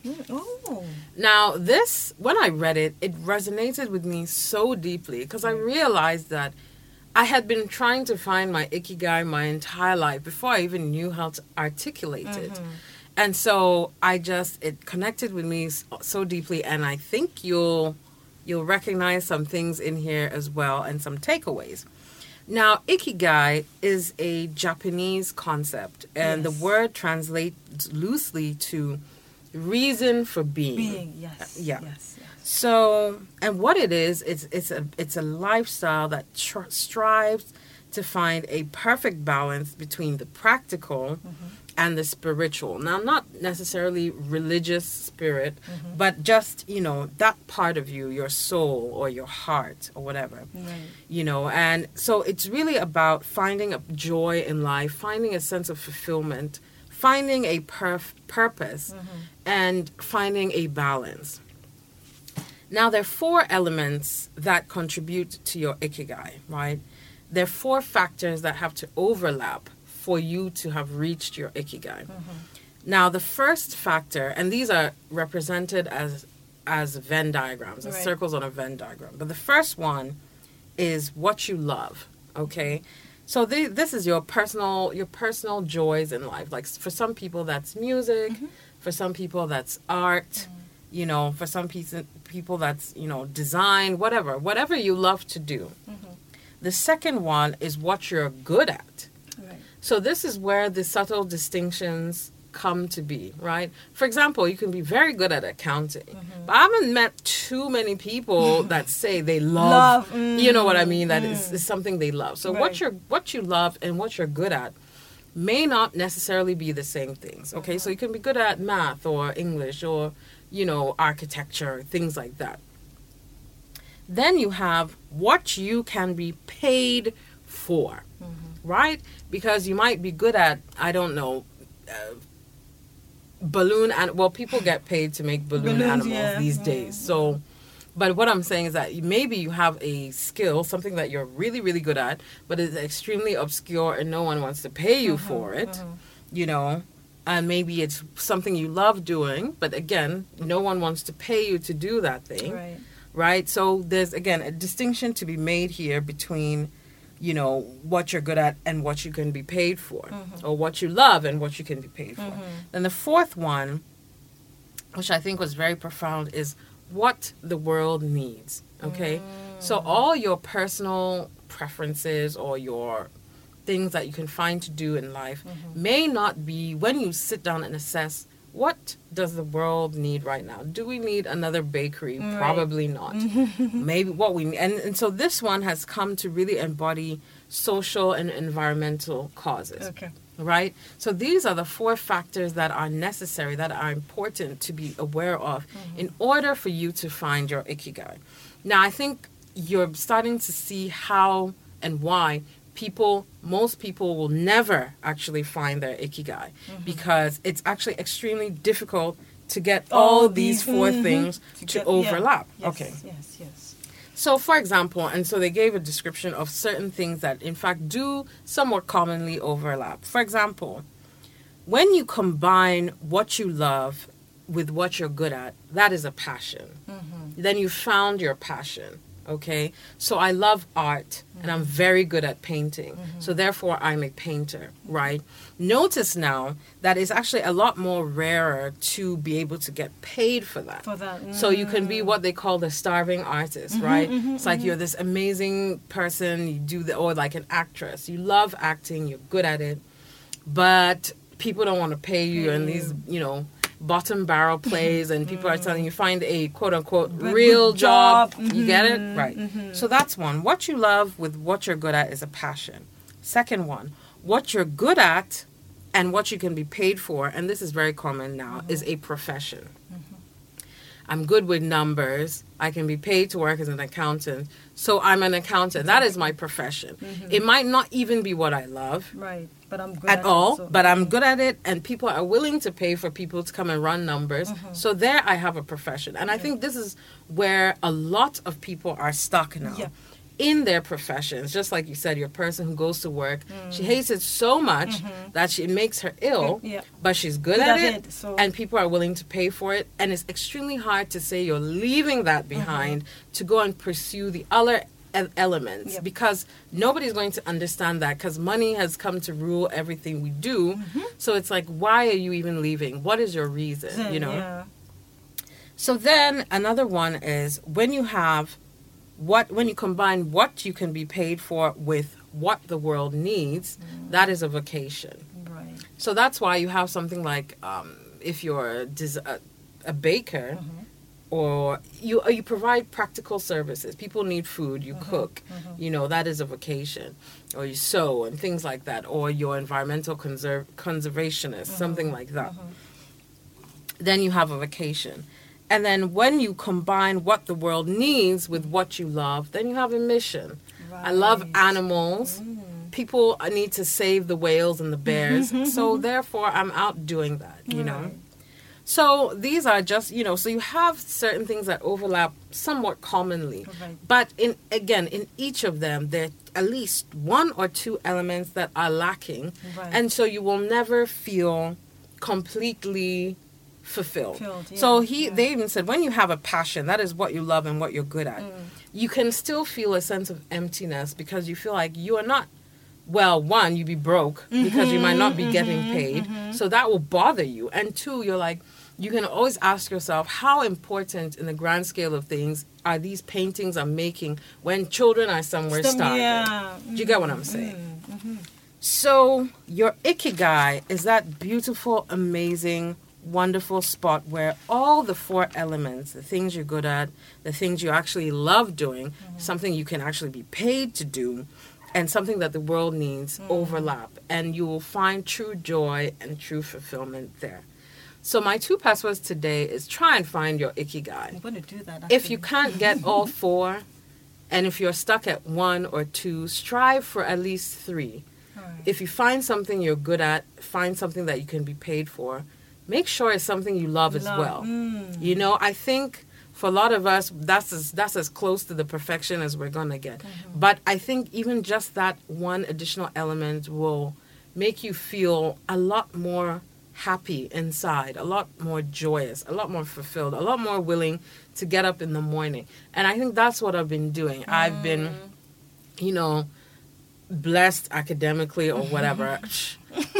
Mm, Oh. Now, this, when I read it, it resonated with me so deeply because I mm. realized that I had been trying to find my ikigai my entire life before I even knew how to articulate it. Mm-hmm. And so I just it connected with me so deeply and I think you'll you'll recognize some things in here as well and some takeaways. Now, ikigai is a Japanese concept and the word translates loosely to reason for being. Being, yes. Uh, yeah. Yes, yes. So, and what it is, it's it's a it's a lifestyle that tr- strives to find a perfect balance between the practical mm-hmm. And the spiritual. Now, not necessarily religious spirit, mm-hmm. but just you know that part of you, your soul or your heart or whatever. Right. you know and so it's really about finding a joy in life finding a sense of fulfillment finding a perf- purpose mm-hmm. and finding a balance. Now there are four elements that contribute to your ikigai right? There are four factors that have to overlap for you to have reached your ikigai. Mm-hmm. Now the first factor and these are represented as as venn diagrams as Right. circles on a venn diagram but the first one is what you love okay? So the, this is your personal your personal joys in life. Like for some people that's music. Mm-hmm. For some people that's art. Mm-hmm. You know for some people people that's you know design whatever. Whatever you love to do. The second one is what you're good at. So this is where the subtle distinctions come to be, right? For example, you can be very good at accounting, Mm-hmm. but I haven't met too many people that say they love, Love, you know what I mean, That mm, is is something they love. So Right. what you're what you love and what you're good at may not necessarily be the same things. Okay? So you can be good at math or English or you know, architecture, things like that. Then you have what you can be paid for, right? Because you might be good at, I don't know, uh, balloon and well, people get paid to make balloon Balloons, animals yeah. these Mm. days. So, but what I'm saying is that maybe you have a skill, something that you're really, really good at, but it's extremely obscure and no one wants to pay you for it, you know. And maybe it's something you love doing, but again, no one wants to pay you to do that thing Right. right? So there's again a distinction to be made here between, you know, what you're good at and what you can be paid for, mm-hmm. or what you love and what you can be paid for. Mm-hmm. Then the fourth one, which I think was very profound, is what the world needs. Okay, mm. so all your personal preferences or your things that you can find to do in life mm-hmm. may not be when you sit down and assess what does the world need right now do we need another bakery Right. probably not maybe what we need and, and so this one has come to really embody social and environmental causes Okay. right? So these are the four factors that are necessary, that are important to be aware of mm-hmm. in order for you to find your ikigai. Now, I think you're starting to see how and why people, most people, will never actually find their ikigai Mm-hmm. because it's actually extremely difficult to get all, these 4 mhm, things to, get- yeah. overlap. Yes, Okay. Yes, yes. So, for example, and so they gave a description of certain things that, in fact, do somewhat commonly overlap. For example, when you combine what you love with what you're good at, that is a passion. Then you found your passion. Okay, so I love art and I'm very good at painting. Mm-hmm. So therefore, I'm a painter, right? Notice now that it's actually a lot more rarer to be able to get paid for that. For that. So you can be mm. what they call the starving artist, mm-hmm, right? Mm-hmm, it's like you're this amazing person, you do the or like an actress. You love acting, you're good at it, but people don't want to pay you and these, you know, bottom barrel plays and people are telling you find a quote unquote real job. job. You mm-hmm. get it? Right. Mm-hmm. So that's one. What you love with what you're good at is a passion. Second one, what you're good at and what you can be paid for, and this is very common now, is mm-hmm. a profession. I'm good with numbers. I can be paid to work as an accountant. So I'm an accountant. That is my profession. It might not even be what I love Right. But I'm good at it, all, so- but I'm good at it, and people are willing to pay for people to come and run numbers. Mm-hmm. So there, I have a profession, and I think this is where a lot of people are stuck now. Yeah. In their professions, just like you said, your person who goes to work, Mm. she hates it so much that she, it makes her ill, Mm-hmm. Yeah. but she's good, Good at, at it, it, so- and people are willing to pay for it. And it's extremely hard to say you're leaving that Mm-hmm. behind to go and pursue the other elements Yep. because nobody's going to understand that because money has come to rule everything we do. Mm-hmm. So it's like, why are you even leaving? What is your reason? You know. Yeah. So then another one is when you have what when you combine what you can be paid for with what the world needs, Mm. that is a vocation. Right. So that's why you have something like um, if you're a, a, a baker or you uh, you provide practical services. People need food, you cook. You know, that is a vocation. Or you sew and things like that or you're environmental conserv- conservationist, something like that. Then you have a vocation. And then when you combine what the world needs with what you love, then you have a mission. I love Right. animals. Mm. People need to save the whales and the bears. so therefore, I'm out doing that, you know. So these are just, you know, so you have certain things that overlap somewhat commonly. Right. But in again, in each of them there are at least one or two elements that are lacking. Right. And so you will never feel completely fulfilled. Filled, yeah, so he yeah. they even said when you have a passion, that is what you love and what you're good at. Mm. You can still feel a sense of emptiness because you feel like you are not well, one, you'd be broke because you might mm-hmm, not be mm-hmm, getting paid. Mm-hmm. So that will bother you. And two, you're like, you can always ask yourself, how important in the grand scale of things are these paintings I'm making when children are somewhere Stem- starving? yeah. Do you get what I'm saying? So your ikigai is that beautiful, amazing, wonderful spot where all the four elements, the things you're good at, the things you actually love doing, mm-hmm. something you can actually be paid to do, and something that the world needs mm-hmm. overlap. And you will find true joy and true fulfillment there. So my two pesewas today is try and find your ikigai. I'm going to do that. If you can't get all four, and if you're stuck at one or two, strive for at least three. Right. If you find something you're good at, find something that you can be paid for, make sure it's something you love as Love. well. Mm. You know, I think for a lot of us, that's as, that's as close to the perfection as we're going to get. Mm-hmm. But I think even just that one additional element will make you feel a lot more happy inside, a lot more joyous, a lot more fulfilled, a lot more willing to get up in the morning. And I think that's what I've been doing. I've been, Mm. you know, blessed academically or whatever.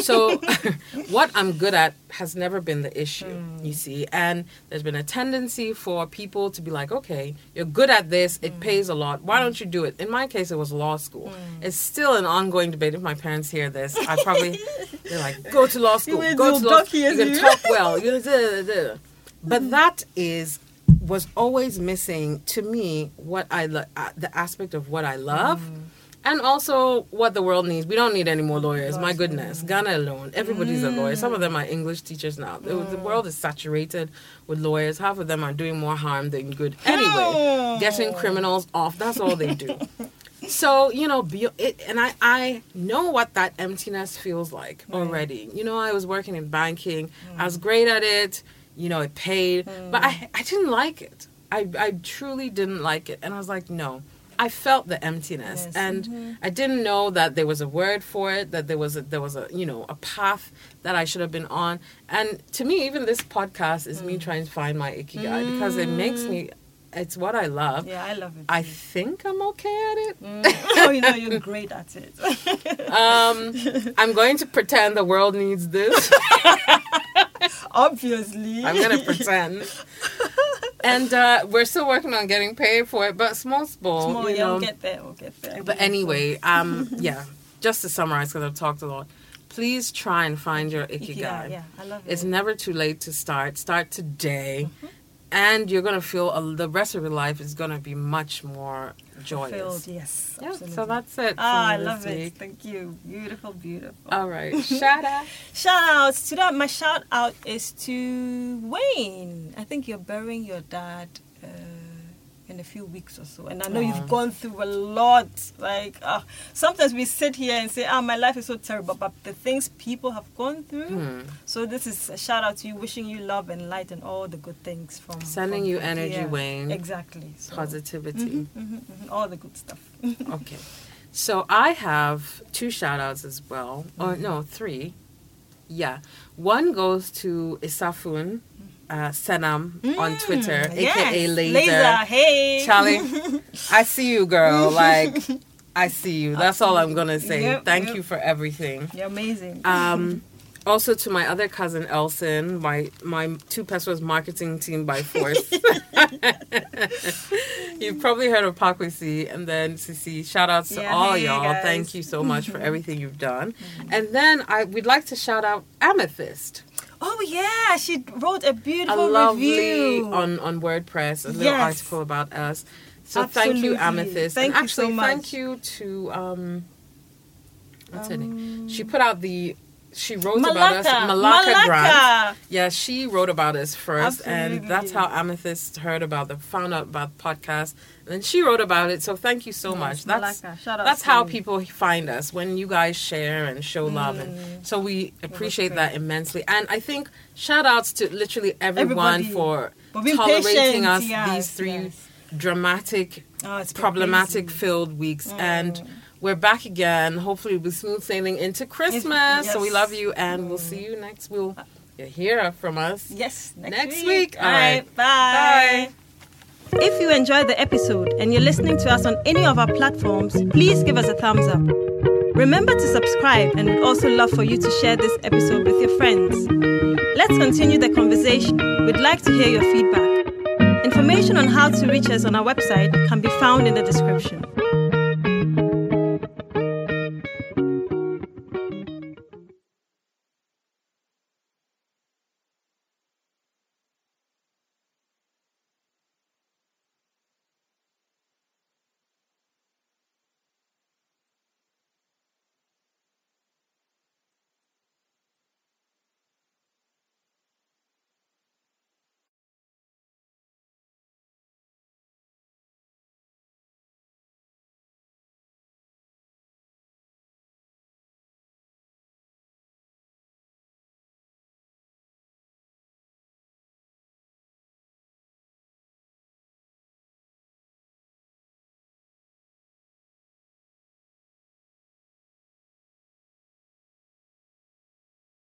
so what I'm good at has never been the issue, you see. And there's been a tendency for people to be like, okay, you're good at this, it pays a lot. Why don't you do it? In my case, it was law school. It's still an ongoing debate. If my parents hear this, I probably, they're like, go to law school, go to law school. You can talk well. But that is was always missing to me what I lo- uh, the aspect of what I love And also, what the world needs. We don't need any more lawyers. My goodness. Ghana alone. Everybody's a lawyer. Some of them are English teachers now. The, the world is saturated with lawyers. Half of them are doing more harm than good. Anyway, getting criminals off. That's all they do. So, you know, be, it, and I, I know what that emptiness feels like already. You know, I was working in banking. I was great at it. You know, it paid. But mm. I, I didn't like it. I, I truly didn't like it. And I was like, no. I felt the emptiness, Yes. and I didn't know that there was a word for it. That there was a there was a you know a path that I should have been on. And to me, even this podcast is me trying to find my ikigai because it makes me. It's what I love. Yeah, I love it. I think I'm okay at it. Mm. oh, you know, you're great at it. Um, I'm going to pretend the world needs this. Obviously. I'm going to pretend. And uh, we're still working on getting paid for it, but small, small, Small, you yeah, know. we'll get there. We'll get there. But anyway, um, yeah, just to summarize, because I've talked a lot. Please try and find your ikigai. Yeah, yeah, I love it. It's never too late to start. Start today, Mm-hmm. And you're gonna feel a, the rest of your life is gonna be much more joyous. Fulfilled, yes. Yeah, absolutely. so that's it. Ah, I love this it. Thank you. Beautiful, beautiful. All right, shout out. Shout out. to that. My shout out is to Wayne. I think you're burying your dad uh, in a few weeks or so, and I know you've gone through a lot. Like uh, sometimes we sit here and say, "Ah, my life is so terrible," but the things people have gone through. Hmm. So this is a shout out to you, wishing you love and light and all the good things from Sending from- you energy, yeah, Wayne. Exactly. So, Positivity. mhm, mhm, all the good stuff. Okay. So I have two shout outs as well. Or no, three. Yeah. One goes to Isafun uh, Senam on Twitter, Mm, aka yes. Laser. Hey, Charlie, I see you, girl. Like, I see you. That's all I'm going to say. Yep, Thank yep. you for everything. You're amazing. Um, also to my other cousin Elson, my my two Pesewas marketing team by force. You've probably heard of Pakwisi and then Sisi. Shout outs to Yeah, all hey, y'all. guys. Mm-hmm. Thank you so much for everything you've done. And then I we'd like to shout out Amethyst. Oh yeah, she wrote a A beautiful lovely review. on, on WordPress, a little Yes. article about us. So thank you, Amethyst. Thank and you so much. thank you to um what's her name? Um, She put out the she wrote about us Malaka. Malaka, Malaka. Grant. Yeah, she wrote about us first, and that's how Amethyst heard about the found out about the podcast, and then she wrote about it. So thank you so much. Yes, That's Shout out that's to how. Mm. people find us when you guys share and show love, and so we appreciate that immensely. And I think shout outs to literally everyone Everybody. for For tolerating patient, us yes, these three yes. dramatic, Oh, problematic crazy. filled weeks, Mm. and. We're back again, hopefully we'll be smooth sailing into Christmas. yes. So we love you, and we'll see you next. We'll uh, you'll hear uh, from us. Yes, next, Next week. week. All All right, right. bye. Bye. If you enjoyed the episode and you're listening to us on any of our platforms, please give us a thumbs up. Remember to subscribe, and we'd also love for you to share this episode with your friends. Let's continue the conversation. We'd like to hear your feedback. Information on how to reach us on our website can be found in the description.